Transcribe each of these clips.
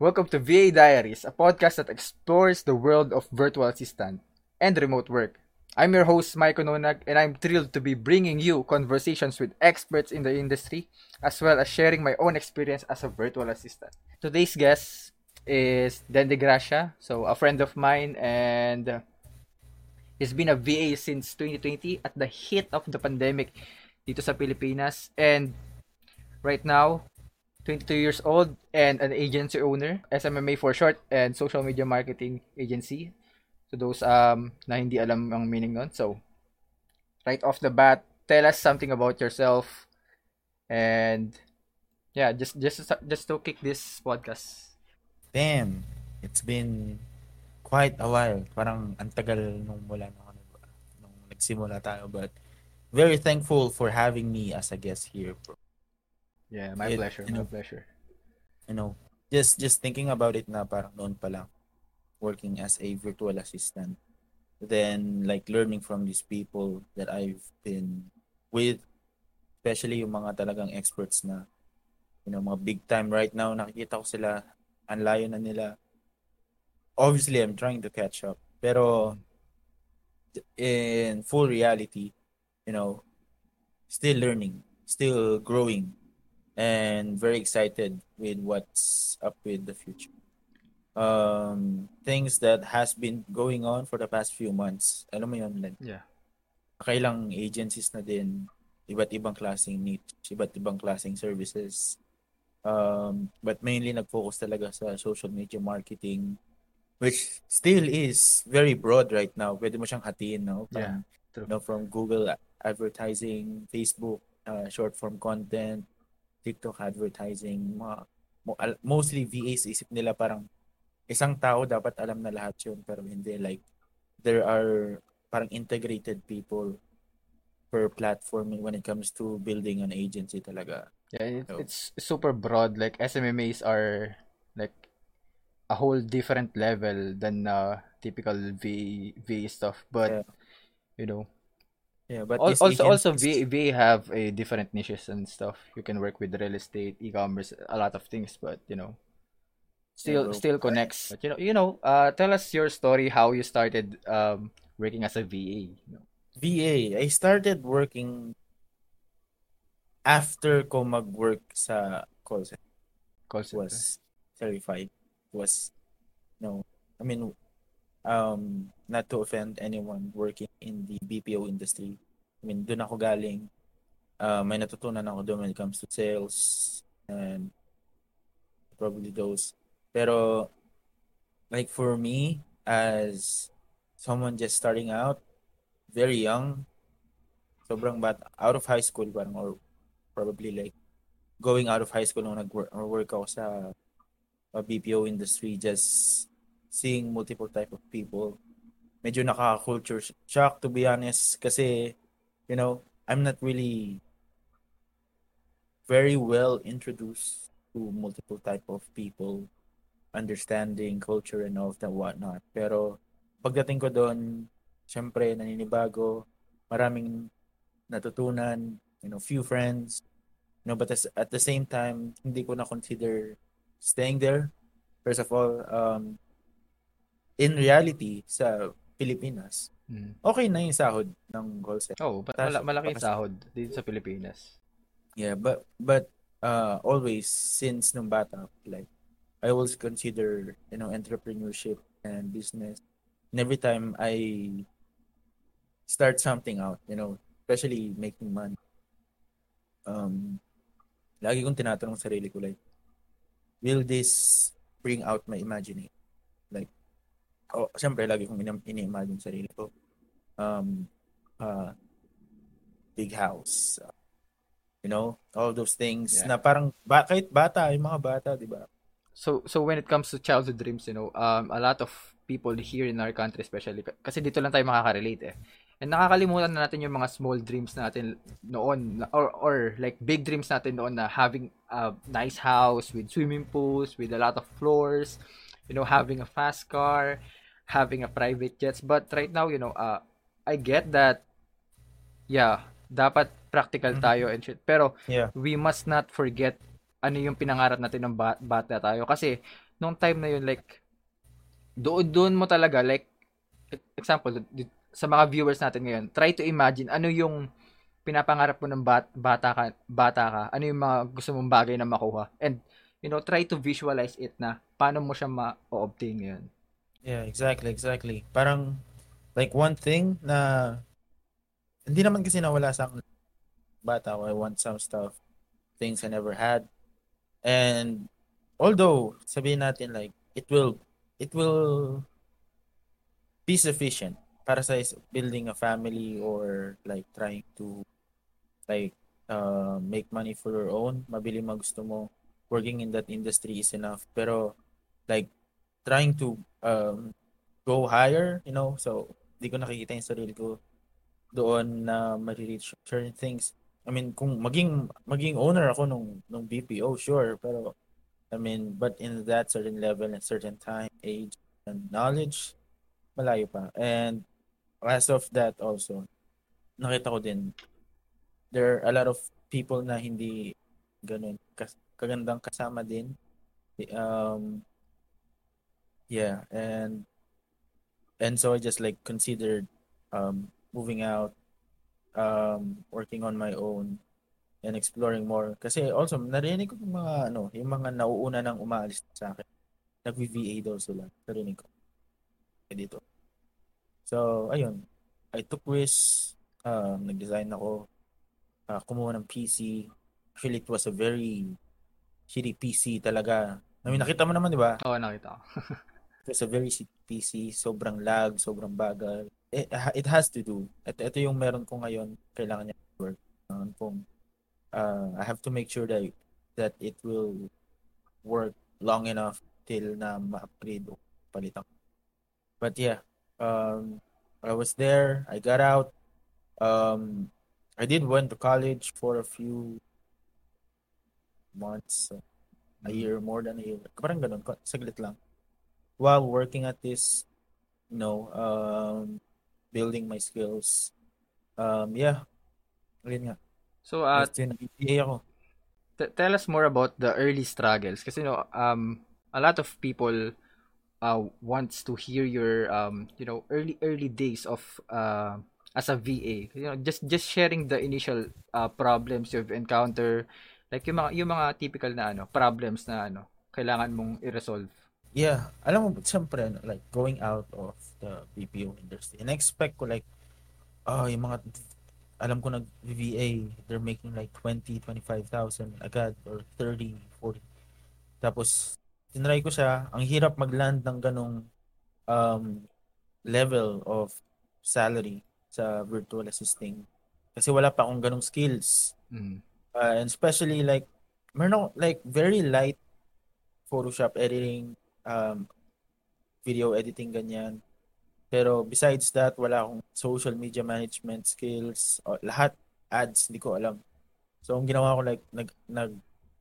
Welcome to VA Diaries, a podcast that explores the world of virtual assistant and remote work. I'm your host, Mike Ononag, and I'm thrilled to be bringing you conversations with experts in the industry, as well as sharing my own experience as a virtual assistant. Today's guest is Dende Gracia, so a friend of mine, and he's been a VA since 2020 at the hit of the pandemic dito sa Pilipinas. And right now, 22 years old and an agency owner, SMMA for short, and social media marketing agency. So those um na hindi alam ang meaning nun. So right off the bat, tell us something about yourself and yeah, just just just to kick this podcast. Damn, it's been quite a while. Parang antagal nung mula na nung nagsimula tayo but very thankful for having me as a guest here, bro. Yeah, my it, pleasure. My know, pleasure. You know, just just thinking about it na parang noon pa lang working as a virtual assistant. Then like learning from these people that I've been with, especially yung mga talagang experts na you know, mga big time right now, nakikita ko sila, ang layo na nila. Obviously, I'm trying to catch up. Pero in full reality, you know, still learning, still growing and very excited with what's up with the future. Um, things that has been going on for the past few months. Alam mo yun, Len? Yeah. Kailang agencies na din, iba't ibang klaseng niche, iba't ibang klaseng services. Um, but mainly nag-focus talaga sa social media marketing, which still is very broad right now. Pwede mo siyang hatiin, no? Parang, yeah, true. You know, from Google advertising, Facebook, uh, short form content, TikTok advertising, mga, mostly VAs isip nila parang isang tao dapat alam na lahat yun pero hindi like there are parang integrated people per platform when it comes to building an agency talaga. Yeah, it, so, it's super broad. Like SMMAs are like a whole different level than uh, typical V V stuff. But yeah. you know, Yeah, but also also VA, VA have a different niches and stuff. You can work with real estate, e-commerce, a lot of things, but you know, still yeah, still connects. But you know, you know, uh, tell us your story how you started um working as a VA. You know? VA, I started working after ko mag-work sa call center. Call center. Was terrified. Was no, I mean um, not to offend anyone working in the BPO industry. I mean, doon ako galing. Uh, may natutunan ako doon when it comes to sales and probably those. Pero, like for me, as someone just starting out, very young, sobrang bat out of high school parang or probably like going out of high school nung nag-work or work ako sa uh, BPO industry just seeing multiple type of people. Medyo nakaka-culture shock to be honest kasi you know, I'm not really very well introduced to multiple type of people, understanding culture and all of that whatnot. Pero pagdating ko doon, syempre naninibago, maraming natutunan, you know, few friends, you know, but as, at the same time, hindi ko na consider staying there. First of all, um, in reality sa Pilipinas, mm. okay na yung sahod ng call center. Oh, but mal- malaki yung sahod dito sa Pilipinas. Yeah, but but uh always since nung bata like I always consider, you know, entrepreneurship and business. And every time I start something out, you know, especially making money, um, lagi kong tinatanong sarili ko like, will this bring out my imagination? Oh, siyempre, lagi kong ini-imagine sarili ko. Um, uh, big house. Uh, you know, all those things yeah. na parang, ba, kahit bata, yung mga bata, di ba? So, so when it comes to childhood dreams, you know, um, a lot of people here in our country especially, kasi dito lang tayo makaka-relate eh. And nakakalimutan na natin yung mga small dreams natin noon or or like big dreams natin noon na having a nice house with swimming pools, with a lot of floors, you know, having a fast car, having a private jets. But right now, you know, uh, I get that, yeah, dapat practical mm-hmm. tayo and shit. Pero, yeah. we must not forget ano yung pinangarap natin ng bat- bata tayo. Kasi, nung time na yun, like, doon, doon mo talaga, like, example, sa mga viewers natin ngayon, try to imagine ano yung pinapangarap mo ng bat, bata ka, bata ka, ano yung mga gusto mong bagay na makuha. And, you know, try to visualize it na paano mo siya ma-obtain ngayon. Yeah, exactly, exactly. Parang, like one thing na, hindi naman kasi nawala sa akin bata, I want some stuff, things I never had. And, although, sabihin natin like, it will, it will be sufficient para sa building a family or like trying to like uh, make money for your own, mabili mo gusto mo, working in that industry is enough. Pero like trying to um, go higher, you know, so di ko nakikita yung sarili ko doon na ma-reach certain things. I mean, kung maging maging owner ako nung nung BPO, sure, pero I mean, but in that certain level and certain time, age, and knowledge, malayo pa. And as of that also, nakita ko din there are a lot of people na hindi ganun kagandang kasama din um yeah and and so I just like considered um moving out um working on my own and exploring more kasi also narinig ko yung mga ano yung mga nauuna nang umaalis sa akin nag-VA daw sila narinig ko dito so ayun I took risks um nag-design ako uh, kumuha ng PC. Actually, it was a very shitty PC talaga. I mean, nakita mo naman, di ba? Oh, nakita ko. it a very PC. Sobrang lag, sobrang bagal. It, it has to do. Ito, ito yung meron ko ngayon. Kailangan niya work. Um, kung, uh, I have to make sure that that it will work long enough till na ma-upgrade o palitan. But yeah, um, I was there. I got out. Um, I did went to college for a few months, a year, more than a year. Parang ganun, saglit lang. While working at this, you know, um, building my skills. Um, yeah. Ayun nga. So, uh, BPA ako. T- tell us more about the early struggles. Kasi, you know, um, a lot of people uh, wants to hear your, um, you know, early, early days of uh, as a VA you know just just sharing the initial uh, problems you've encountered like yung mga yung mga typical na ano problems na ano kailangan mong i-resolve yeah alam mo siyempre like going out of the BPO industry and expect ko like oh yung mga alam ko nag VA they're making like 20 25,000 agad or 30 40 tapos tinry ko siya ang hirap magland ng ganong um, level of salary sa virtual assisting. Kasi wala pa akong ganong skills. Mm. Uh, and especially like, meron like very light Photoshop editing, um, video editing, ganyan. Pero besides that, wala akong social media management skills. O, lahat ads, hindi ko alam. So, ang ginawa ko, like, nag, nag,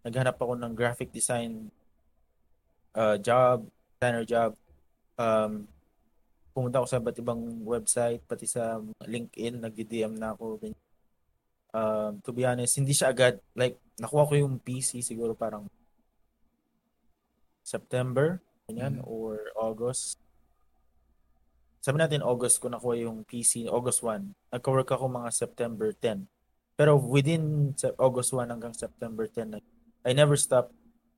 naghanap ako ng graphic design uh, job, designer job. Um, pumunta ako sa iba't ibang website, pati sa LinkedIn, nag-DM na ako. Um, to be honest, hindi siya agad, like, nakuha ko yung PC siguro parang September, ganyan, mm-hmm. or August. Sabi natin August ko nakuha yung PC, August 1. Nagka-work ako mga September 10. Pero within August 1 hanggang September 10, I never stopped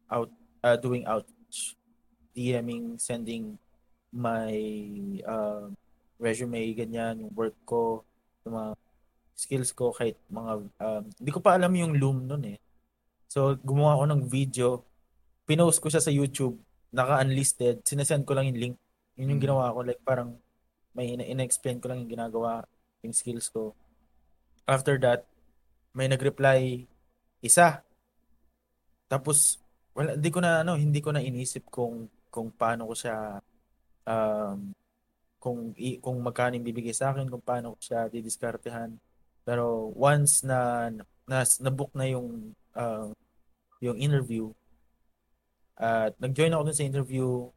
out uh, doing outreach, DMing, sending my uh, resume, ganyan, yung work ko, yung mga skills ko, kahit mga, um, hindi ko pa alam yung Loom nun eh. So, gumawa ako ng video, pinost ko siya sa YouTube, naka-unlisted, sinesend ko lang yung link. Yun yung hmm. ginawa ko, like parang may in-explain ko lang yung ginagawa, yung skills ko. After that, may nag-reply isa. Tapos wala hindi ko na ano, hindi ko na inisip kung kung paano ko siya um, kung kung magkano yung bibigay sa akin, kung paano ko siya didiskartehan. Pero once na na na-book na yung uh, yung interview at nag-join ako dun sa interview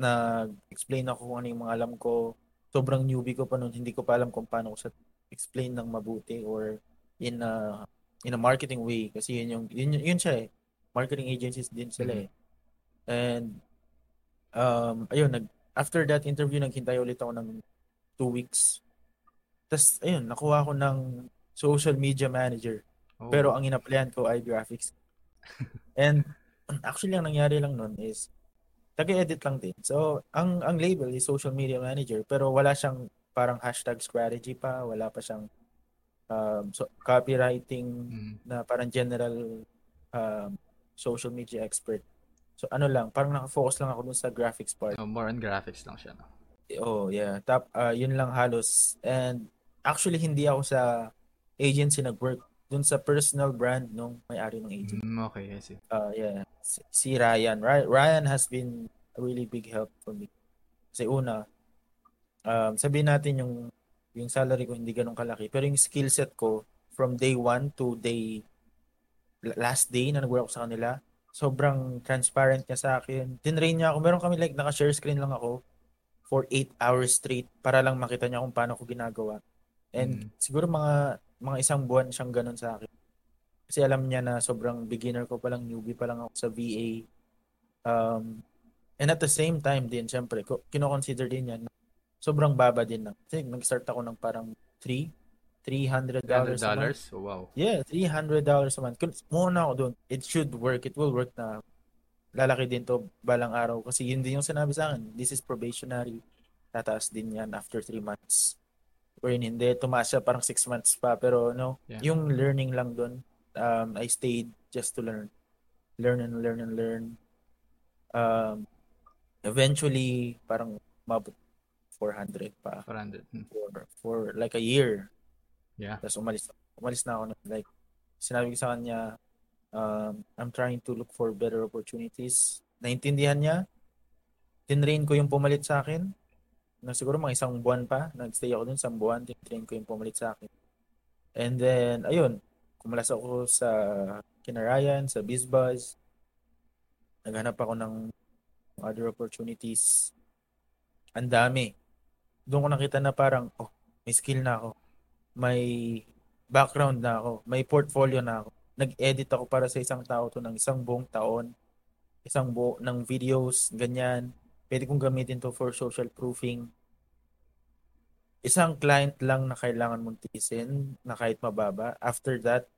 nag-explain ako kung ano yung mga alam ko. Sobrang newbie ko pa noon, hindi ko pa alam kung paano ko sa explain ng mabuti or in a in a marketing way kasi yun yung yun, yun siya eh. Marketing agencies din sila eh. And um ayun, nag after that interview naghintay ulit ako ng two weeks. Tapos ayun, nakuha ko ng social media manager. Oh. Pero ang inaplayan ko ay graphics. And actually ang nangyari lang nun is taga-edit lang din. So, ang ang label is social media manager pero wala siyang parang hashtag strategy pa, wala pa siyang um, so, copywriting Mm. na parang general um, social media expert. So ano lang, parang naka-focus lang ako dun sa graphics part. Oh, more on graphics lang siya. No? Oh, yeah. Tap, uh, yun lang halos. And actually hindi ako sa agency nag-work dun sa personal brand nung may-ari ng agency. Mm, okay, I see. Uh, yeah. Si, si Ryan. Ry- Ryan has been a really big help for me. Kasi una, um, sabihin natin yung yung salary ko hindi ganun kalaki. Pero yung skill set ko from day one to day last day na nag-work ako sa kanila, sobrang transparent niya sa akin. Tinrain niya ako. Meron kami like naka-share screen lang ako for 8 hours straight para lang makita niya kung paano ko ginagawa. And Mm. siguro mga mga isang buwan siyang ganun sa akin. Kasi alam niya na sobrang beginner ko pa lang, newbie pa lang ako sa VA. Um, and at the same time din, syempre, kino-consider din yan, sobrang baba din lang. Kasi nag-start ako ng parang 3, $300 $100? a month. Oh, wow. Yeah, $300 a month. Muna ako doon, it should work. It will work na lalaki din to balang araw. Kasi yun din yung sinabi sa akin. This is probationary. Tataas din yan after 3 months. Wherein hindi, tumaas siya parang 6 months pa. Pero no, Yeah. yung learning lang doon, um, I stayed just to learn. Learn and learn and learn. Um, eventually, parang mabot 400 pa 400. Mm. for, for like a year. Yeah. Tapos umalis, umalis na ako. na- Like, sinabi ko sa kanya, um, I'm trying to look for better opportunities. Naintindihan niya. Tinrain ko yung pumalit sa akin. Na siguro mga isang buwan pa. Nagstay ako dun isang buwan. Tinrain ko yung pumalit sa akin. And then, ayun. Kumulas ako sa Kinarayan, sa BizBuzz. Naghanap ako ng other opportunities. Ang dami. Doon ko nakita na parang, oh, may skill na ako may background na ako, may portfolio na ako. Nag-edit ako para sa isang tao to ng isang buong taon, isang buo ng videos, ganyan. Pwede kong gamitin to for social proofing. Isang client lang na kailangan mong tiisin na kahit mababa. After that,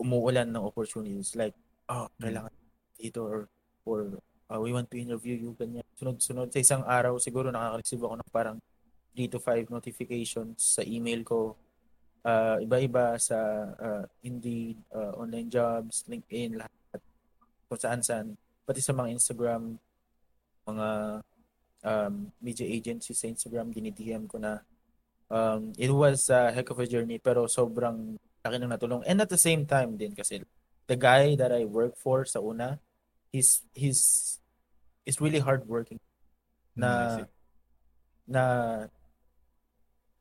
umuulan ng opportunities like, oh, kailangan dito or, or uh, we want to interview you, ganyan. Sunod-sunod. Sa isang araw, siguro nakaka-receive ako ng parang 3 to 5 notifications sa email ko. Uh, iba-iba sa uh, Indeed, uh, online jobs, LinkedIn, lahat. Kung saan-saan. Pati sa mga Instagram, mga um, media agencies sa Instagram, dinidm ko na. Um, it was a heck of a journey pero sobrang laki ng natulong. And at the same time din kasi the guy that I work for sa una, he's, he's, is really hardworking. Na, see. na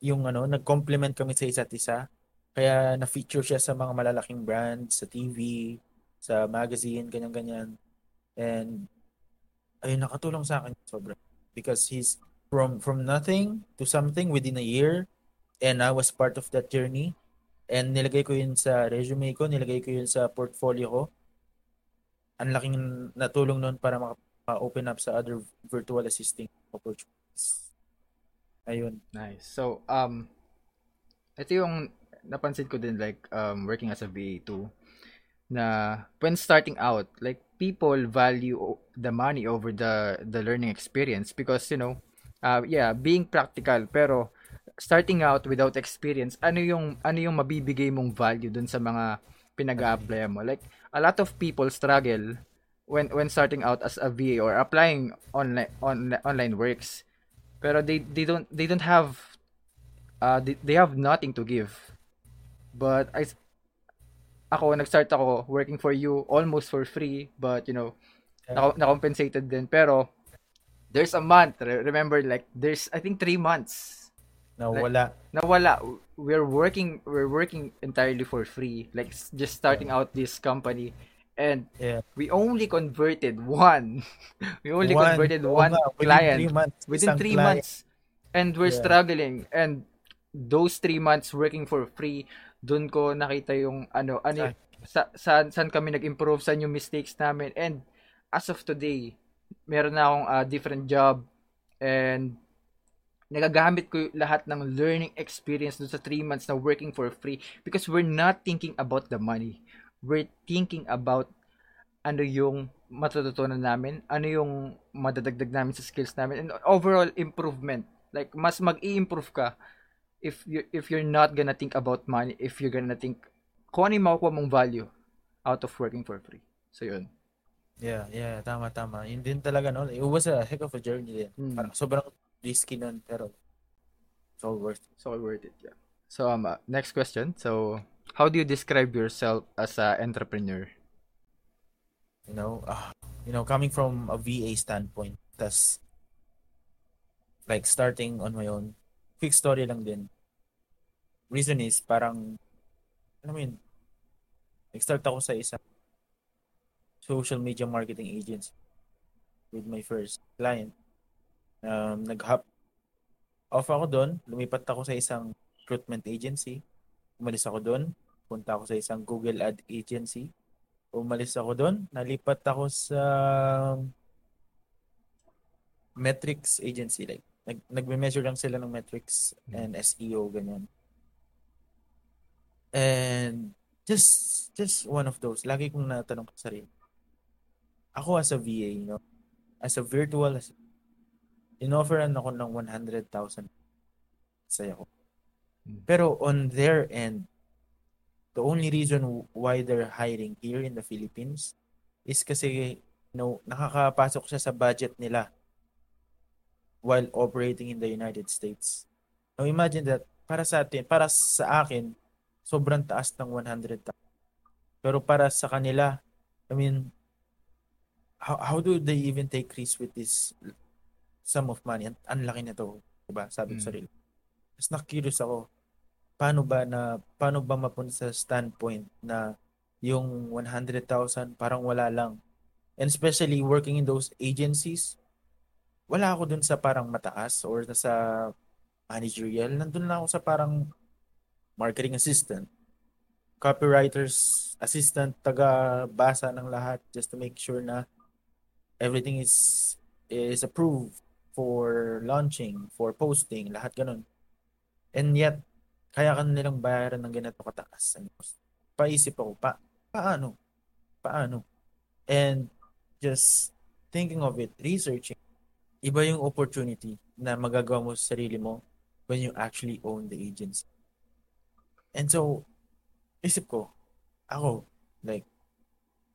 yung ano, nag-complement kami sa isa't isa. Kaya na-feature siya sa mga malalaking brands, sa TV, sa magazine, ganyan-ganyan. And ayun, nakatulong sa akin sobra. Because he's from from nothing to something within a year. And I was part of that journey. And nilagay ko yun sa resume ko, nilagay ko yun sa portfolio ko. Ang laking natulong nun para maka-open up sa other virtual assisting opportunities. Ayun. Nice. So, um, ito yung napansin ko din like um, working as a VA too na when starting out like people value the money over the the learning experience because you know uh, yeah being practical pero starting out without experience ano yung ano yung mabibigay mong value dun sa mga pinag-a-apply mo? Like a lot of people struggle when when starting out as a VA or applying online on, online works. Pero they they don't they don't have uh they, they have nothing to give. But I ako nag-start ako working for you almost for free but you know na, na-compensated din pero there's a month re- remember like there's I think three months Nawala. nawala we're working we're working entirely for free like just starting out this company and Yeah. we only converted one we only One. converted Oo one within client three months. within three client. months and we're Yeah. struggling and those three months working for free doon ko nakita yung ano ano Sa- sa, saan saan kami nag-improve saan yung mistakes namin and as of today, meron na akong uh, different job and nagagamit ko lahat ng learning experience dun sa 3 months na working for free because we're not thinking about the money. We're thinking about ano yung matututunan namin, ano yung madadagdag namin sa skills namin, and overall improvement. Like, mas mag-i-improve ka if you if you're not gonna think about money, if you're gonna think kung ano yung makukuha mong value out of working for free. So, yun. Yeah, yeah, tama, tama. Yun din talaga, no? It was a heck of a journey din. Mm. Parang sobrang risky nun, pero it's all worth it. So worth it, yeah. So um uh, next question. So how do you describe yourself as an entrepreneur? You know, uh, you know, coming from a VA standpoint, tas like starting on my own, quick story lang din. Reason is parang I mean, nag-start ako sa isang social media marketing agency with my first client. Um, nag-hop off ako doon, lumipat ako sa isang recruitment agency. Umalis ako doon, punta ako sa isang Google Ad agency. Umalis ako doon, nalipat ako sa metrics agency like nag nagme-measure lang sila ng metrics and SEO ganyan. And just just one of those. Lagi kong natanong sa sarili. Ako as a VA, you know, as a virtual as inofferan ako ng 100,000 saya ko. Pero on their end, the only reason why they're hiring here in the Philippines is kasi you know, nakakapasok siya sa budget nila while operating in the United States. Now imagine that para sa atin, para sa akin, sobrang taas ng 100,000. Pero para sa kanila, I mean, how, how do they even take risks with this sum of money? Ang, ang laki nito, 'di ba? Sabi ko Mm. sarili. Mas na-curious ako, paano ba na paano ba mapunta sa standpoint na yung 100,000 parang wala lang. And especially working in those agencies, wala ako dun sa parang mataas or sa managerial. Nandun lang ako sa parang marketing assistant, copywriter's assistant, taga-basa ng lahat just to make sure na everything is is approved for launching, for posting, lahat ganun. And yet, kaya ka nilang bayaran ng ganito kataas. Paisip ako, pa, paano? Paano? And just thinking of it, researching, iba yung opportunity na magagawa mo sa sarili mo when you actually own the agency. And so, isip ko, ako, like,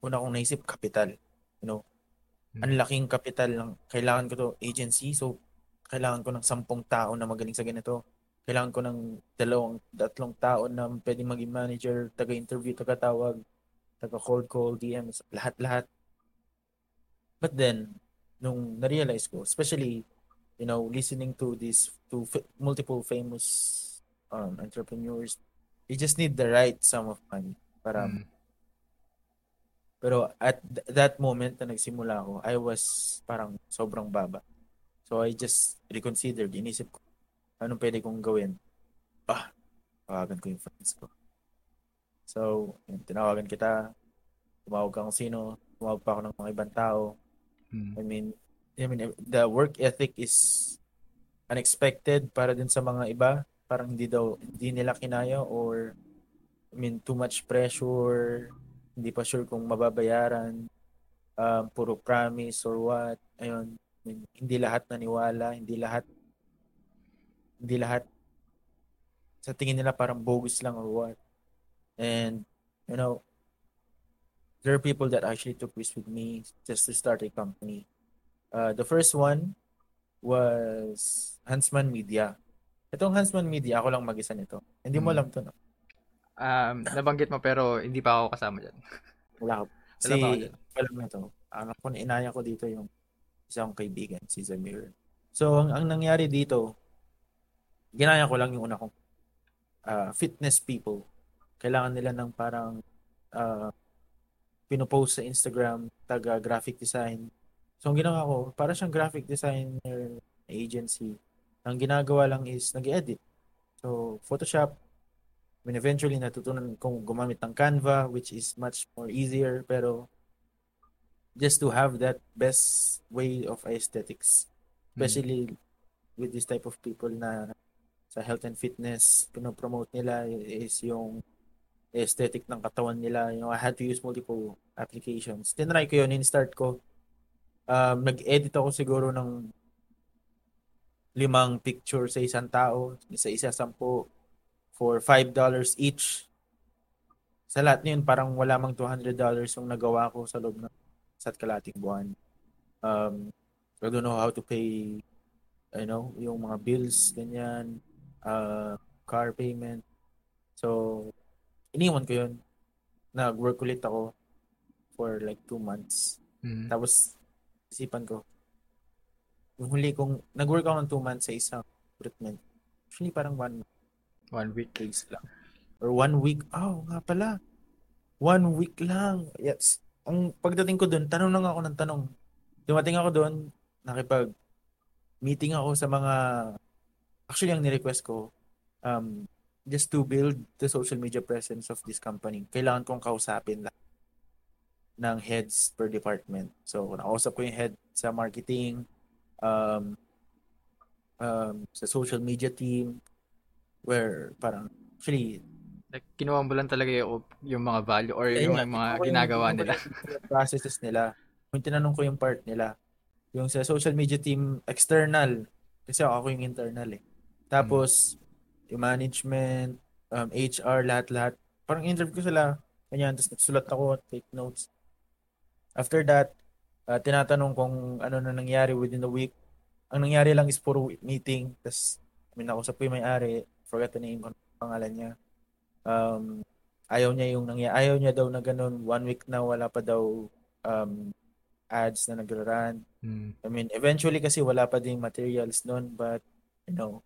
una kong naisip, kapital. You know, ang laking kapital ng kailangan ko to agency. So, kailangan ko ng sampung tao na magaling sa ganito. Kailangan ko ng dalawang, tatlong tao na pwedeng maging manager, taga-interview, taga-tawag, taga-cold call, DMs, lahat-lahat. But then, nung na-realize ko, especially, you know, listening to these, to f- multiple famous um, entrepreneurs, you just need the right sum of money para Mm. pero at th- that moment na nagsimula ako, I was parang sobrang baba. So I just reconsidered, inisip ko, anong pwede kong gawin? Ah, tawagan ko yung friends ko. So, yun, tinawagan kita, tumawag ka kung sino, tumawag pa ako ng mga ibang tao. Mm. I mean, I mean, the work ethic is unexpected para din sa mga iba. Parang hindi daw, hindi nila kinaya or, I mean, too much pressure, hindi pa sure kung mababayaran, um, puro promise or what. Ayun, I mean, hindi lahat naniwala, hindi lahat, hindi lahat sa tingin nila parang bogus lang or what. And, you know, there are people that actually took risks with me just to start a company. Uh, the first one was Hansman Media. Itong Hansman Media, ako lang mag-isa nito. Hindi mo Hmm. alam to, no? Um, nabanggit mo pero hindi pa ako kasama dyan. Wala ko. Si, alam mo to. Ang ako na inaya ko dito yung isang kaibigan, si Zamir. So, ang, ang nangyari dito, ginaya ko lang yung una kong uh, fitness people. Kailangan nila ng parang uh, pinopost sa Instagram, taga graphic design. So, ang ginawa ko, para siyang graphic designer agency. Ang ginagawa lang is nag-edit. So, Photoshop, I mean, eventually natutunan kong gumamit ng Canva, which is much more easier, pero just to have that best way of aesthetics especially with this type of people na sa health and fitness pinopromote nila is yung aesthetic ng katawan nila you know I had to use multiple applications. Tinry ko yun in-start ko. Um, nag-edit ako siguro ng limang picture sa isang tao isa-isa sampo for $5 each. Sa lahat yun parang wala mang $200 yung nagawa ko sa loob ng isa't kalating buwan. Um, I don't know how to pay you know yung mga bills ganyan uh, car payment. So iniwan ko yun. Nag-work ulit ako for like two months. Mm. tapos isipan ko yung huli kong nag-work ako ng two months sa isang recruitment. Actually parang one One week. days lang. Or one week. Oh nga pala. One week lang. Yes. Ang pagdating ko doon tanong lang ako ng tanong. Dumating ako doon nakipag meeting ako sa mga actually ang ni-request ko um just to build the social media presence of this company kailangan kong kausapin lahat ng heads per department so nakausap ko yung head sa marketing um um sa social media team where parang actually Like, kinuha mo lang talaga yung, yung mga value or Ayun yung nga, mga yung- ginagawa ko nila. yung processes nila. Yung tinanong ko yung part nila. Yung sa social media team, external. Kasi ako yung internal eh. Tapos, yung management, um, HR, lahat-lahat. Parang interview ko sila. Ganyan, tapos nagsulat ako, take notes. After that, uh, tinatanong kung ano na nangyari within the week. Ang nangyari lang is puro meeting. Tapos, I mean, nakusap ko yung may-ari. Forgot the name, kung pangalan niya. Um, ayaw niya yung nangyari. Ayaw niya daw na ganun. One week na wala pa daw um, ads na nagra-run. Mm. I mean, eventually kasi wala pa ding materials noon but you know,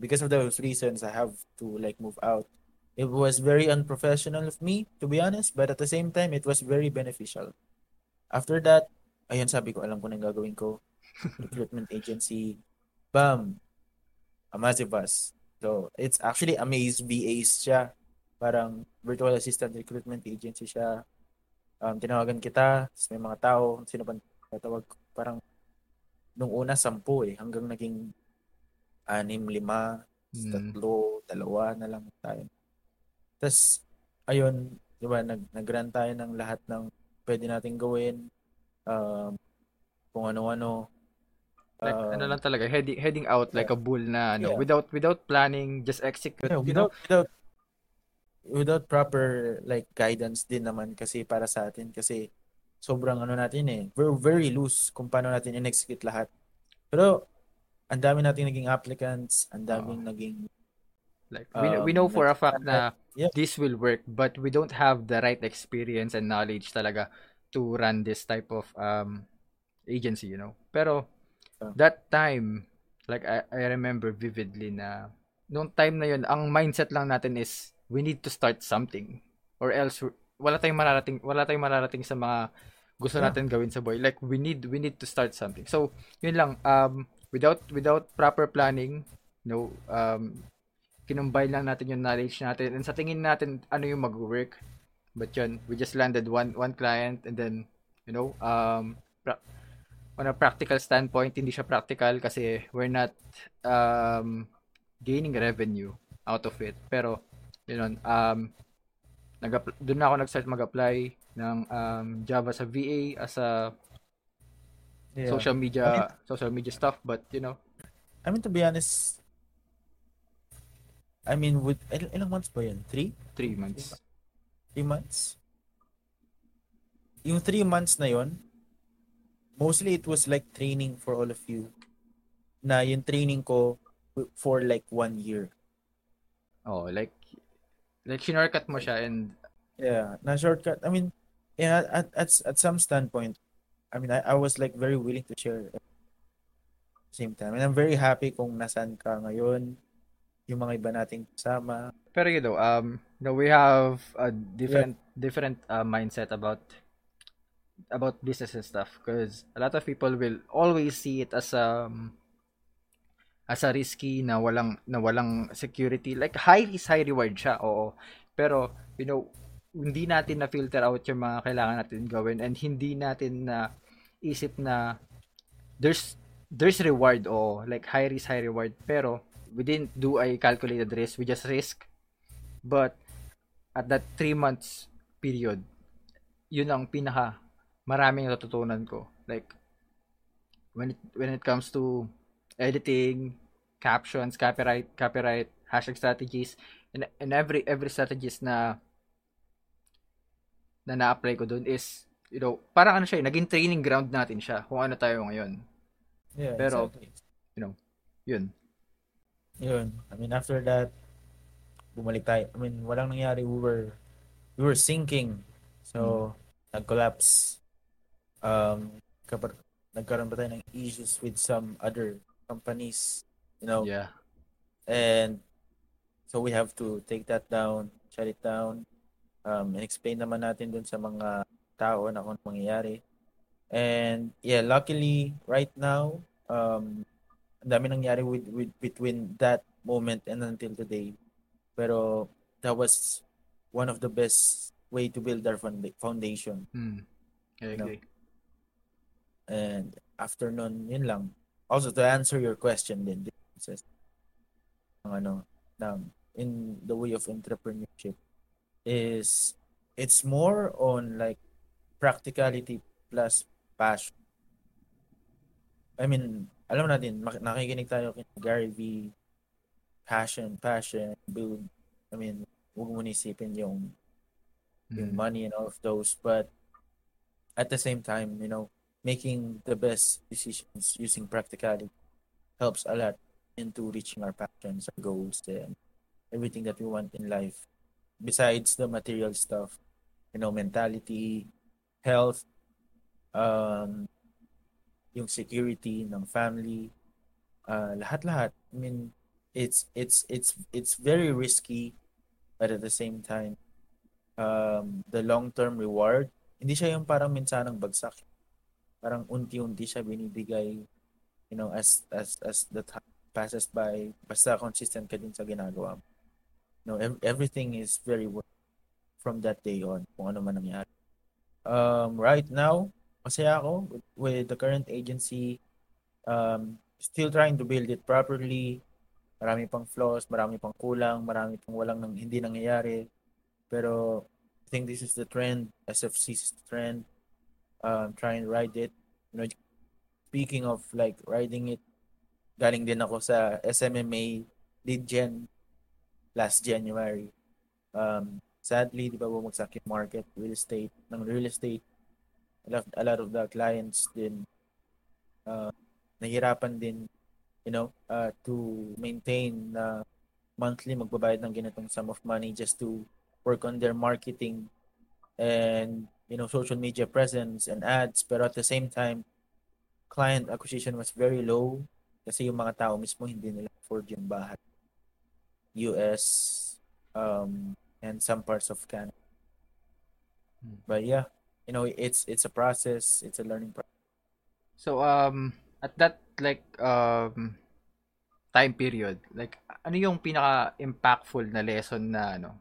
because of those reasons I have to like move out. It was very unprofessional of me to be honest, but at the same time it was very beneficial. After that, ayun sabi ko, alam ko na gagawin ko. Recruitment agency. Bam! Amazivas. So, it's actually Amaze VAs siya. Parang virtual assistant recruitment agency siya. Um, tinawagan kita, may mga tao, sino ba tatawag? Parang nung una sampu eh, hanggang naging anim, lima, Mm. tatlo, dalawa na lang tayo. Tapos, ayun, di ba, nag, nag-run tayo ng lahat ng pwede nating gawin, um, kung ano-ano. Like, Um, ano lang talaga, heading, heading out like a bull na, ano, Yeah. without, without planning, just execute, Yeah, you know? without without without proper like guidance din naman kasi para sa atin kasi sobrang ano natin eh we're very loose kung paano natin in-execute lahat pero ang dami nating naging applicants ang daming naging Like, we, know- we Um, know for a fact na yeah. this will work, but we don't have the right experience and knowledge talaga to run this type of um agency, you know. Pero Yeah. that time, like I, I remember vividly na nung time na yun, ang mindset lang natin is we need to start something or else wala tayong mararating wala tayong mararating sa mga gusto Yeah. natin gawin sa buhay. Like we need we need to start something. So, yun lang um without without proper planning, no um kinumbine lang natin yung knowledge natin and sa tingin natin ano yung mag-work. But yun, we just landed one one client and then you know, um pra- on a practical standpoint, hindi siya practical kasi we're not um gaining revenue out of it. Pero yun, um nag doon na ako nag-start mag-apply ng um, Java sa VA as a yeah. social media social media stuff but you know I mean to be honest I mean with il- ilang months ba yun? Three? three months Three months? Yung three months na yon mostly it was like training for all of you. Na yung training ko for like one year. oh like like shinortcut mo siya and Yeah, na shortcut. I mean, yeah, at, at, at some standpoint, I mean, I, I was like very willing to share at the same time. And I'm very happy kung nasan ka ngayon, yung mga iba nating kasama. Pero you know, um, you know, we have a different different uh, mindset about about business and stuff. Because a lot of people will always see it as um as a risky na walang na walang security. Like high is high reward siya oo. Pero you know hindi natin na filter out yung mga kailangan natin gawin and hindi natin na isip na there's there's reward o like high risk high reward. Pero we didn't do a calculated risk. We just risk. But at that 3 months period yun ang pinaka maraming natutunan ko. Like when it when it comes to editing captions copyright copyright hashtag strategies and, and every every strategies na na na-apply ko doon is, you know, parang ano siya, eh, naging training ground natin siya kung ano tayo ngayon. Yeah, Pero, exactly. Yun. Yun. I mean, after that, bumalik tayo. I mean, walang nangyari. We were, we were sinking. So, nag-collapse. Um, kapag nagkaroon pa tayo ng issues with some other companies, you know, Yeah. and so we have to take that down, shut it down, um, explain naman natin dun sa mga tao na kung mangyayari. And yeah, luckily right now, um, ang dami nangyari with, with between that moment and until today. Pero that was one of the best way to build our founda- foundation. Hmm. I agree. And after nun, yun lang. Also, to answer your question din, differences ng ano, ng, in the way of entrepreneurship is, it's more on like practicality plus passion. I mean, alam natin, nakikinig tayo kay Gary V, passion, passion, build, I mean, huwag mo isipin yung yung Hmm. money and all of those, but at the same time, you know, making the best decisions using practicality helps a lot into reaching our passions, our goals, and everything that we want in life. Besides the material stuff, you know, mentality, health, um, yung security ng family, uh, lahat-lahat. I mean, it's it's it's it's very risky, but at the same time, um, the long-term reward, hindi siya yung parang minsanang bagsak. Parang unti-unti siya binibigay, you know, as as as the time passes by, basta consistent ka din sa ginagawa mo. Ev- everything is very worth from that day on, kung ano man nangyari. Um, right now, masaya ako with, with the current agency, um, still trying to build it properly. Marami pang flaws, marami pang kulang, marami pang walang nang, hindi nangyayari. Pero I think this is the trend. SFC is the trend. Um, try and ride it. You know, speaking of like riding it, galing din ako sa SMMA lead gen last January. Um, sadly, di ba bumagsak yung market, real estate, ng real estate. A lot, a lot of the clients din uh, nahirapan din, you know, uh, to maintain na monthly magbabayad ng ganitong sum of money just to work on their marketing and you know social media presence and ads pero at the same time client acquisition was very low kasi yung mga tao mismo hindi nila afford yung bahay US um and some parts of Canada Hmm. but yeah you know it's it's a process it's a learning process So, um, at that, like, um, time period, like, ano yung pinaka-impactful na lesson na, ano,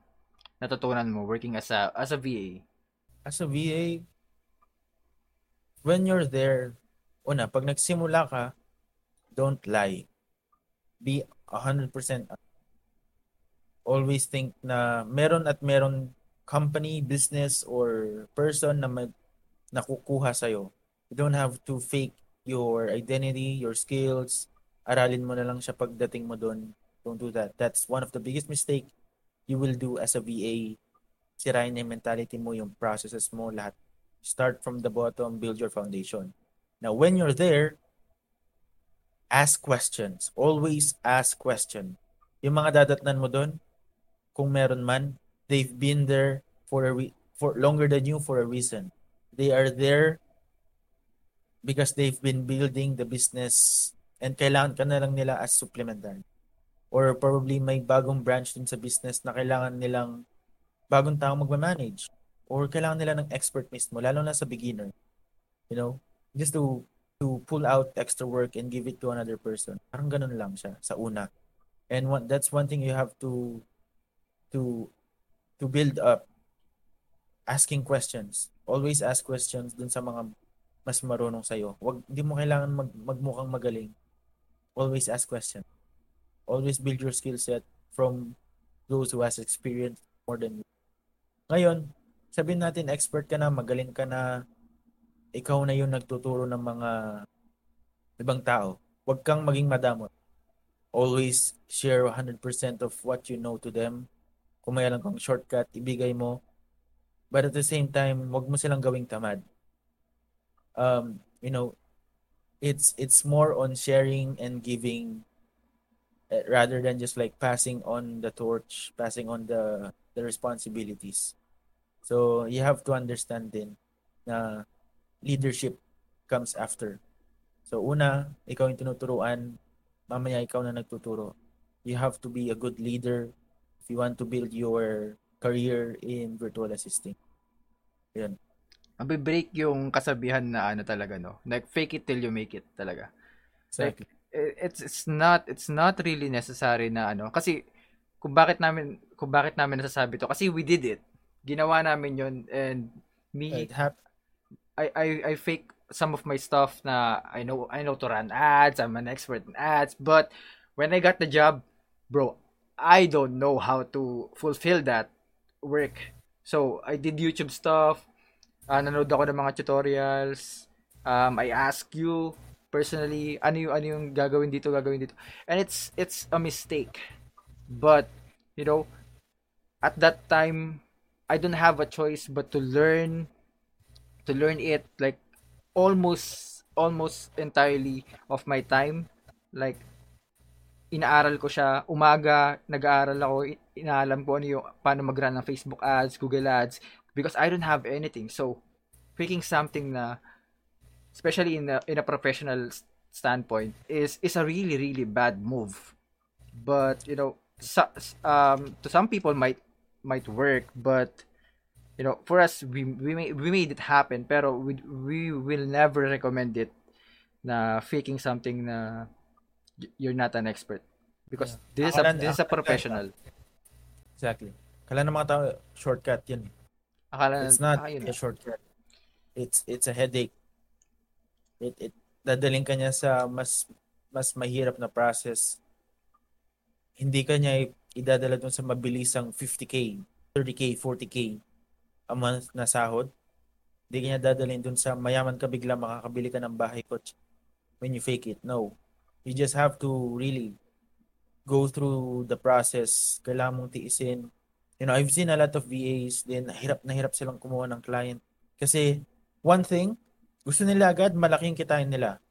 natutunan mo working as a, as a VA? as a VA when you're there una pag nagsimula ka don't lie be 100% always think na meron at meron company, business, or person na mag, nakukuha sa'yo. You don't have to fake your identity, your skills. Aralin mo na lang siya pagdating mo doon. Don't do that. That's one of the biggest mistake you will do as a VA. Sirain na yung mentality mo, yung processes mo, lahat. Start from the bottom, build your foundation. Now, when you're there, ask questions. Always ask question. Yung mga dadatnan mo doon, kung meron man, they've been there for a re- for longer than you for a reason. They are there because they've been building the business and kailangan ka na lang nila as supplementary. Or probably may bagong branch din sa business na kailangan nilang bagong tao magma-manage. Or kailangan nila ng expert mismo, lalo na sa beginner. You know, just to to pull out extra work and give it to another person. Parang ganun lang siya sa una. And one, that's one thing you have to to to build up asking questions. Always ask questions dun sa mga mas marunong sa'yo. Wag, di mo kailangan mag, magmukhang magaling. Always ask questions. Always build your skill set from those who has experience more than you. Ngayon, sabihin natin expert ka na, magaling ka na, ikaw na yung nagtuturo ng mga ibang tao. Huwag kang maging madamot. Always share 100% of what you know to them. Kung may alam kang shortcut, ibigay mo. But at the same time, huwag mo silang gawing tamad. Um, you know, it's it's more on sharing and giving uh, rather than just like passing on the torch, passing on the the responsibilities. So you have to understand din na leadership comes after. So una, ikaw yung tinuturuan, mamaya ikaw na nagtuturo. You have to be a good leader if you want to build your career in virtual assisting. Yun. Mabe-break yung kasabihan na ano talaga no. Like fake it till you make it talaga. Exactly. Like, it's it's not it's not really necessary na ano kasi kung bakit namin kung bakit namin nasasabi to kasi we did it. Ginawa namin yun and me It hap- I, I I fake some of my stuff na I know I know to run ads, I'm an expert in ads, but when I got the job, bro, I don't know how to fulfill that work. So, I did YouTube stuff, uh, nanood ako ng mga tutorials, um, I ask you personally, ano yung, ano yung gagawin dito, gagawin dito. And it's, it's a mistake. But, you know, at that time, I don't have a choice but to learn to learn it like almost almost entirely of my time like inaaral ko siya. Umaga nag-aaral ako. Inaalam ko ano yung paano mag-run ng Facebook ads Google ads. Because I don't have anything. So picking something na especially in a, in a professional standpoint is is a really really bad move. But you know so, um to some people might might work but you know, for us, we we made, we made it happen, pero we we will never recommend it na faking something na you're not an expert because yeah. this is a, this is a professional. Exactly. Kala ng mga tao shortcut 'yan. Akala it's not ah, a shortcut. It's it's a headache. It it dadaling ka niya sa mas mas mahirap na process. Hindi ka niya idadala dun sa mabilisang 50k, 30k, 40k a month na sahod. Hindi kanya dadalhin dun sa mayaman ka bigla makakabili ka ng bahay coach when you fake it. No. You just have to really go through the process. Kailangan mong tiisin. You know, I've seen a lot of VAs din hirap na hirap silang kumuha ng client. Kasi one thing, gusto nila agad malaking kitain nila.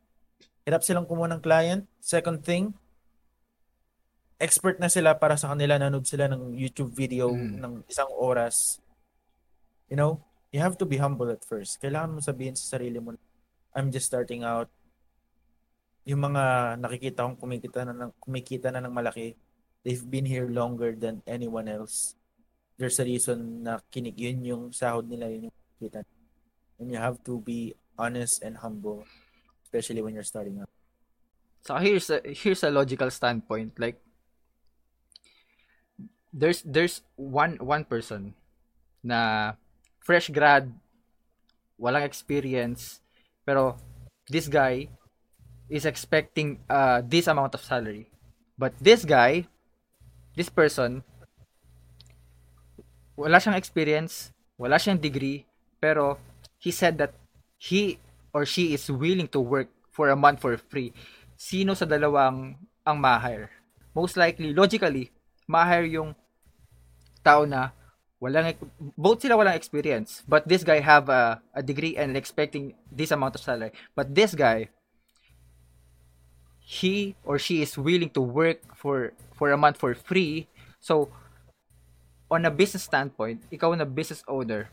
Hirap silang kumuha ng client. Second thing, expert na sila para sa kanila nanood sila ng YouTube video mm. ng isang oras you know, you have to be humble at first. Kailangan mo sabihin sa sarili mo, I'm just starting out. Yung mga nakikita kong kumikita na ng, kumikita na ng malaki, they've been here longer than anyone else. There's a reason na kinig yun yung sahod nila, yun yung kita. And you have to be honest and humble, especially when you're starting out. So here's a here's a logical standpoint. Like there's there's one one person na fresh grad, walang experience, pero this guy is expecting uh, this amount of salary. But this guy, this person, wala siyang experience, wala siyang degree, pero he said that he or she is willing to work for a month for free. Sino sa dalawang ang ma-hire? Most likely, logically, ma-hire yung tao na walang both sila walang experience but this guy have a, a degree and expecting this amount of salary but this guy he or she is willing to work for for a month for free. So on a business standpoint ikaw na business owner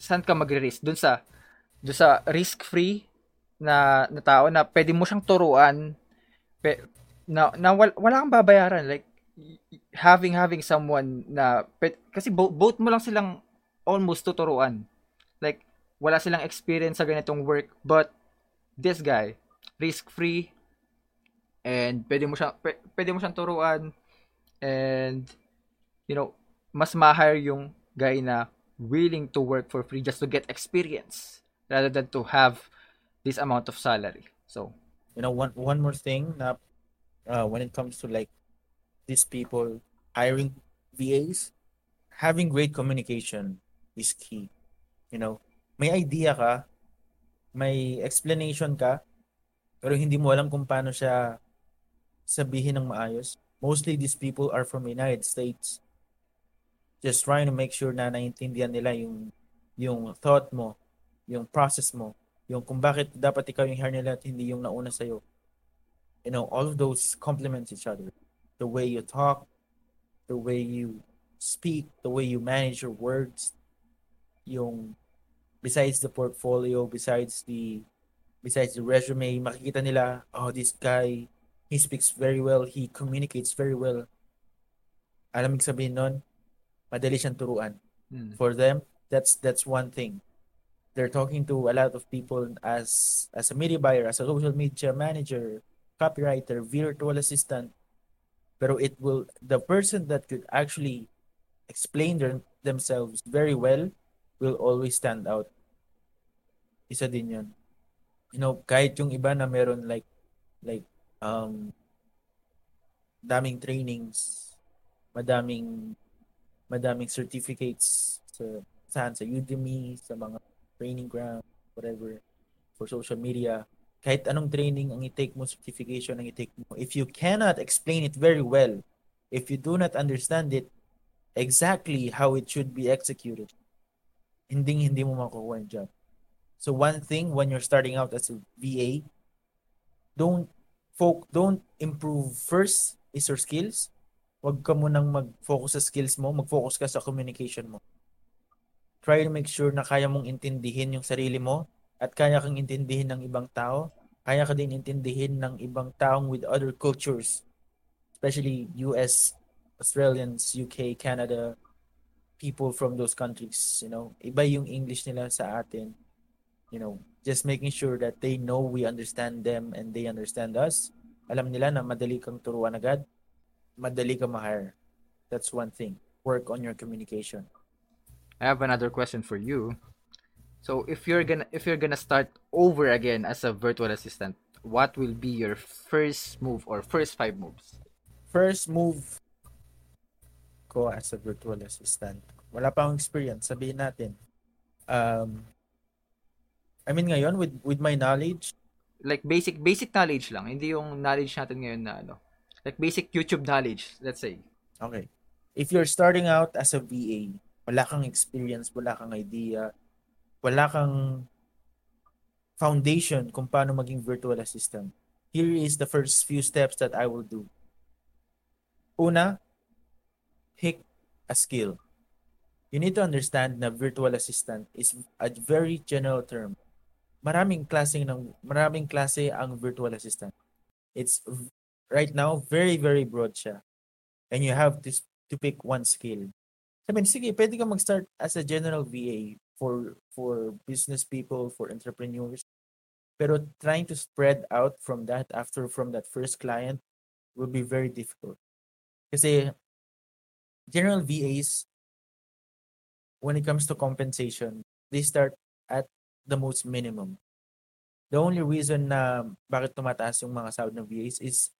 saan ka magre-risk? Dun sa dun sa risk free na, na tao na pwede mo siyang turuan pe, na, na wala, wala kang babayaran. Like having having someone na kasi both, both mo lang silang almost tuturuan. Like wala silang experience sa ganitong work but this guy risk free and pwede mo siya pwede mo siyang turuan and you know mas ma-hire yung guy na willing to work for free just to get experience rather than to have this amount of salary. So, you know, one one more thing na uh, when it comes to like these people hiring VAs, having great communication is key. You know, may idea ka, may explanation ka, pero hindi mo alam kung paano siya sabihin ng maayos. Mostly these people are from United States just trying to make sure na naiintindihan nila yung yung thought mo, yung process mo, yung kung bakit dapat ikaw yung hire nila at hindi yung nauna sa'yo. You know, all of those complement each other. The way you talk, the way you speak, the way you manage your words, yung besides the portfolio, besides the besides the resume, makikita nila, oh, this guy, he speaks very well, he communicates very well. Alam mo sabihin nun, madali siyang turuan. mm, For them, that's that's one thing. They're talking to a lot of people as as a media buyer, as a social media manager, copywriter, virtual assistant. Pero it will the person that could actually explain their, themselves very well will always stand out. Isa din 'yun. You know, kahit yung iba na meron like like um daming trainings, madaming madaming certificates sa saan sa Udemy, sa mga training ground, whatever, for social media. Kahit anong training ang i-take mo, certification ang i-take mo. If you cannot explain it very well, if you do not understand it exactly how it should be executed, hindi hindi mo makukuha yung job. So one thing when you're starting out as a VA, don't folk don't improve first is your skills Huwag ka munang mag-focus sa skills mo, mag-focus ka sa communication mo. Try to make sure na kaya mong intindihin yung sarili mo at kaya kang intindihin ng ibang tao. Kaya ka din intindihin ng ibang taong with other cultures, especially US, Australians, UK, Canada, people from those countries, you know. Iba yung English nila sa atin. You know, just making sure that they know we understand them and they understand us. Alam nila na madali kang turuan agad madali ka ma-hire. That's one thing. Work on your communication. I have another question for you. So if you're gonna if you're gonna start over again as a virtual assistant, what will be your first move or first five moves? First move ko as a virtual assistant. Wala pa akong experience, sabihin natin. Um, I mean ngayon with with my knowledge, Like basic basic knowledge lang, hindi yung knowledge natin ngayon na ano. Like basic YouTube knowledge, let's say. Okay. If you're starting out as a VA, wala kang experience, wala kang idea, wala kang foundation kung paano maging virtual assistant. Here is the first few steps that I will do. Una, pick a skill. You need to understand na virtual assistant is a very general term. Maraming klase ng maraming klase ang virtual assistant. It's right now very very broad siya. And you have to to pick one skill. I mean, sige, pwede ka mag-start as a general VA for for business people, for entrepreneurs. Pero trying to spread out from that after from that first client will be very difficult. Kasi general VAs when it comes to compensation, they start at the most minimum. The only reason na bakit tumataas yung mga sahod ng VAs is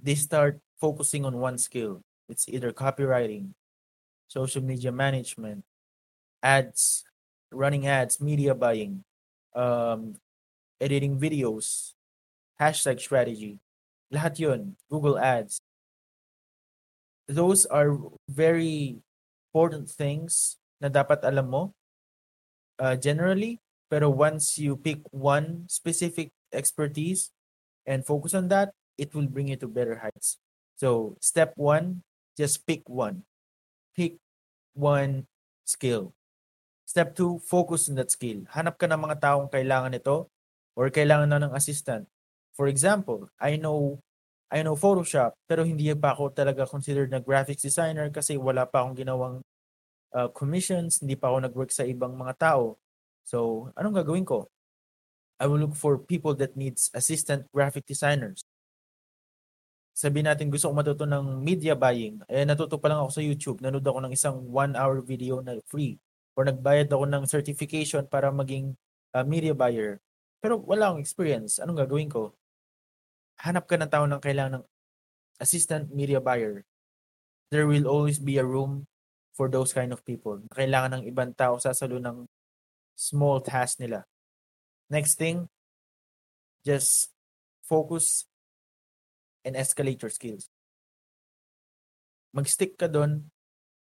they start focusing on one skill. It's either copywriting, social media management, ads, running ads, media buying, um, editing videos, hashtag strategy. Lahat yun. Google Ads. Those are very important things na dapat alam mo uh, generally. Pero once you pick one specific expertise and focus on that, it will bring you to better heights. So, step one, just pick one. Pick one skill. Step two, focus on that skill. Hanap ka ng mga taong kailangan nito or kailangan na ng assistant. For example, I know I know Photoshop pero hindi pa ako talaga considered na graphics designer kasi wala pa akong ginawang uh, commissions, hindi pa ako nag-work sa ibang mga tao. So, anong gagawin ko? I will look for people that needs assistant graphic designers. Sabi natin gusto ko matuto ng media buying. Eh, natuto pa lang ako sa YouTube. Nanood ako ng isang one-hour video na free or nagbayad ako ng certification para maging uh, media buyer. Pero wala akong experience. Anong gagawin ko? Hanap ka ng tao ng kailangan ng assistant media buyer. There will always be a room for those kind of people. Kailangan ng ibang tao sa salo ng small task nila. Next thing, just focus and escalate your skills. Mag-stick ka doon,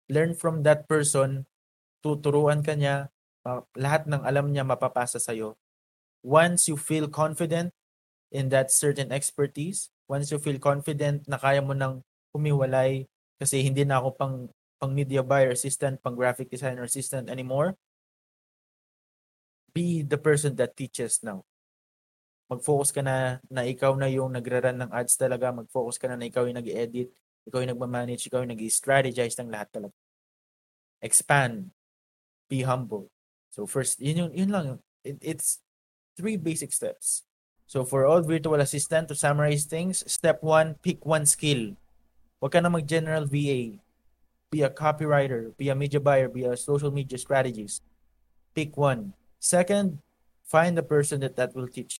learn from that person, tuturuan ka niya, lahat ng alam niya mapapasa sa'yo. Once you feel confident in that certain expertise, once you feel confident na kaya mo nang humiwalay kasi hindi na ako pang pang media buyer assistant, pang graphic designer assistant anymore, be the person that teaches now. Mag-focus ka na na ikaw na yung nagra-run ng ads talaga, mag-focus ka na na ikaw yung nag-edit, ikaw yung nagma-manage, ikaw yung nag-strategize ng lahat talaga. Expand. Be humble. So first, yun, yun, yun lang. It, it's three basic steps. So for all virtual assistant, to summarize things, step one, pick one skill. Huwag ka na mag-general VA. Be a copywriter, be a media buyer, be a social media strategist. Pick one. Second, find the person that that will teach.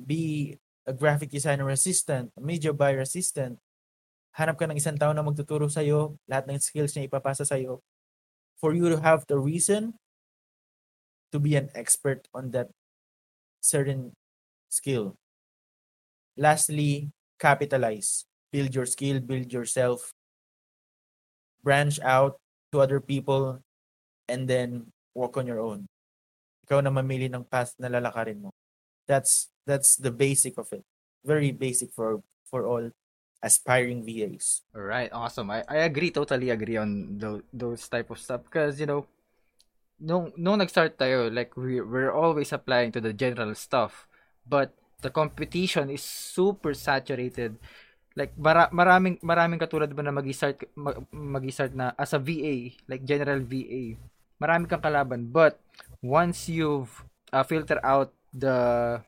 Be a graphic designer assistant, a media buyer assistant. Hanap ka ng isang tao na magtuturo sa'yo, lahat ng skills niya ipapasa sa'yo. For you to have the reason to be an expert on that certain skill. Lastly, capitalize. Build your skill, build yourself. Branch out to other people and then walk on your own. Ikaw na mamili ng path na lalakarin mo. That's that's the basic of it. Very basic for for all aspiring VAs. All right, awesome. I, I agree, totally agree on those, those type of stuff because, you know, nung, nung nag-start tayo, like, we, we're always applying to the general stuff. But the competition is super saturated. Like, mara, maraming, maraming katulad mo na mag-start, mag-start na as a VA, like general VA. Marami kang kalaban. But, once you've uh, filter out the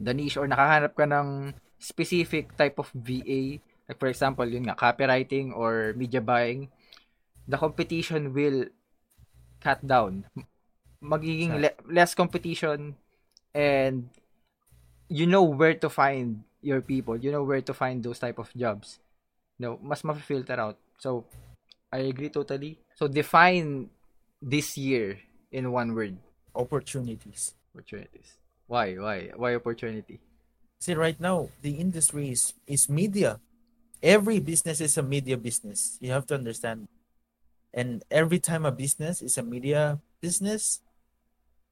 the niche or nakahanap ka ng specific type of VA, like for example, yun nga, copywriting or media buying, the competition will cut down. Magiging le- less competition and you know where to find your people. You know where to find those type of jobs. No, mas ma-filter out. So, I agree totally. So, define this year in one word? Opportunities. Opportunities. Why? Why? Why opportunity? See, right now, the industry is, is media. Every business is a media business. You have to understand. And every time a business is a media business,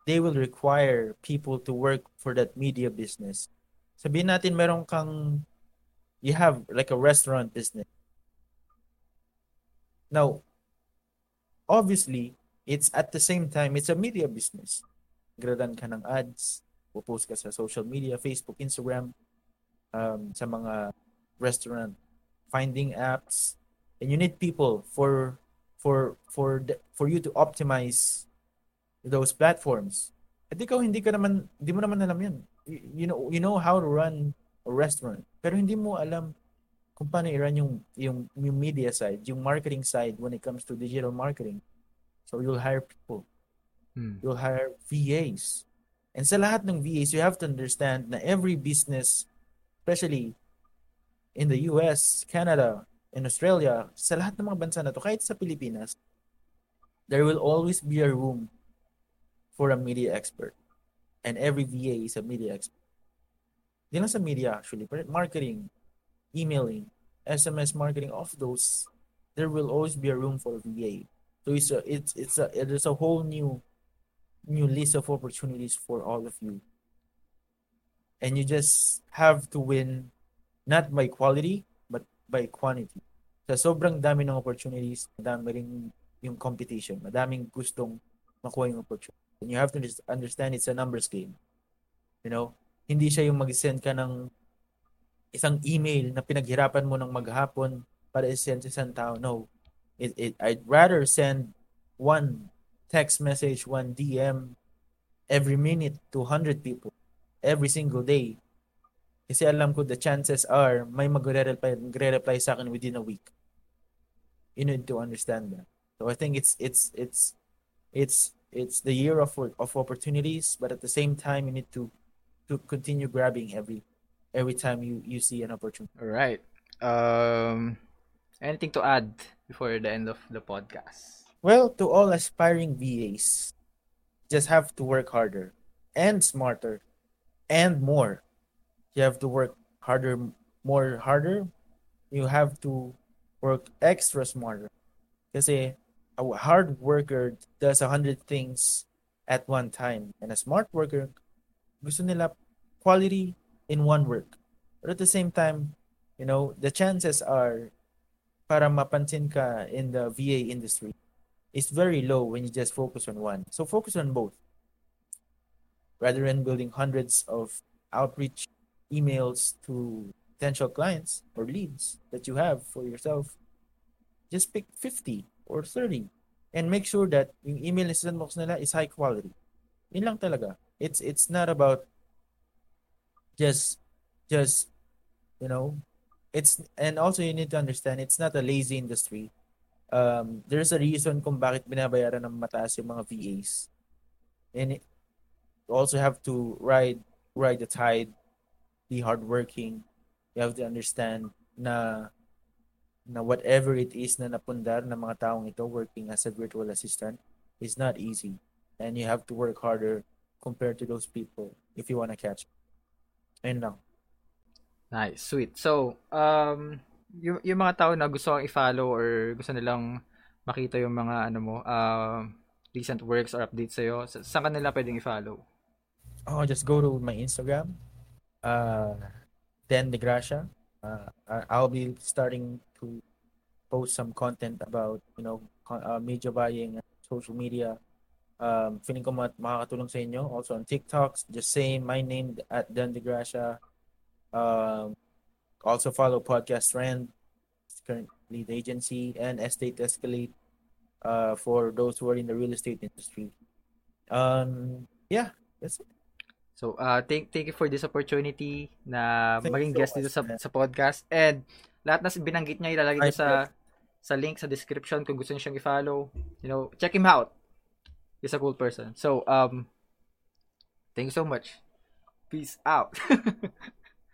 they will require people to work for that media business. Sabihin natin meron kang, you have like a restaurant business. Now, obviously, it's at the same time, it's a media business. Gradan ka ng ads, post ka sa social media, Facebook, Instagram, um, sa mga restaurant finding apps, and you need people for for for the, for you to optimize those platforms. At ikaw hindi ka naman hindi mo naman alam 'yan. You, you know you know how to run a restaurant, pero hindi mo alam kung paano i-run yung, yung yung media side, yung marketing side when it comes to digital marketing. So you'll hire people. Hmm. You'll hire VAs. And sa lahat ng VAs, you have to understand na every business, especially in the US, Canada, in Australia, sa lahat ng mga bansa na to, kahit sa Pilipinas, there will always be a room for a media expert. And every VA is a media expert. Hindi lang sa media actually, but marketing, emailing, SMS marketing, of those, there will always be a room for a VA. So it's a it's it's a there's a whole new new list of opportunities for all of you. And you just have to win not by quality but by quantity. Sa sobrang dami ng opportunities, madami rin yung competition. Madaming gustong makuha yung opportunity. And you have to understand it's a numbers game. You know, hindi siya yung mag-send ka ng isang email na pinaghirapan mo ng maghapon para i-send sa isang tao. No, it, it I'd rather send one text message, one DM every minute to 100 people every single day. Kasi alam ko the chances are may magre-reply, magre-reply sa akin within a week. You need to understand that. So I think it's it's it's it's it's the year of of opportunities, but at the same time, you need to to continue grabbing every every time you you see an opportunity. All right. Um, anything to add before the end of the podcast? Well, to all aspiring VAs, just have to work harder and smarter and more. You have to work harder, more harder. You have to work extra smarter. Kasi a hard worker does a hundred things at one time. And a smart worker, gusto nila quality in one work. But at the same time, you know, the chances are para mapansin ka in the VA industry is very low when you just focus on one. So focus on both. Rather than building hundreds of outreach emails to potential clients or leads that you have for yourself, just pick 50 or 30 and make sure that yung email na mo nila is high quality. Yun lang talaga. It's it's not about just just you know it's and also you need to understand it's not a lazy industry. Um, there's a reason kung bakit binabayaran ng mataas yung mga VAs. And it, you also have to ride ride the tide, be hardworking. You have to understand na na whatever it is na napundar ng mga taong ito working as a virtual assistant is not easy. And you have to work harder compared to those people if you want to catch. Ayun lang. Nice, sweet. So, um, yung, yung mga tao na gusto kang i-follow or gusto nilang makita yung mga ano mo, uh, recent works or updates sa'yo, sa, saan ka nila pwedeng i-follow? Oh, just go to my Instagram, uh, Dan De Gracia. Uh, I'll be starting to post some content about, you know, uh, media buying, social media. Um, feeling ko makakatulong sa inyo. Also on TikTok, just say my name at Dan De Gracia. Um, also follow Podcast Trend, currently the agency, and Estate Escalate uh, for those who are in the real estate industry. Um, yeah, that's it. So, uh, thank, thank you for this opportunity na thank maging so guest dito sa, sa podcast. And lahat na binanggit niya ilalagay niya sa sa link sa description kung gusto niyo siyang i-follow. You know, check him out. He's a cool person. So, um, thank you so much. Peace out.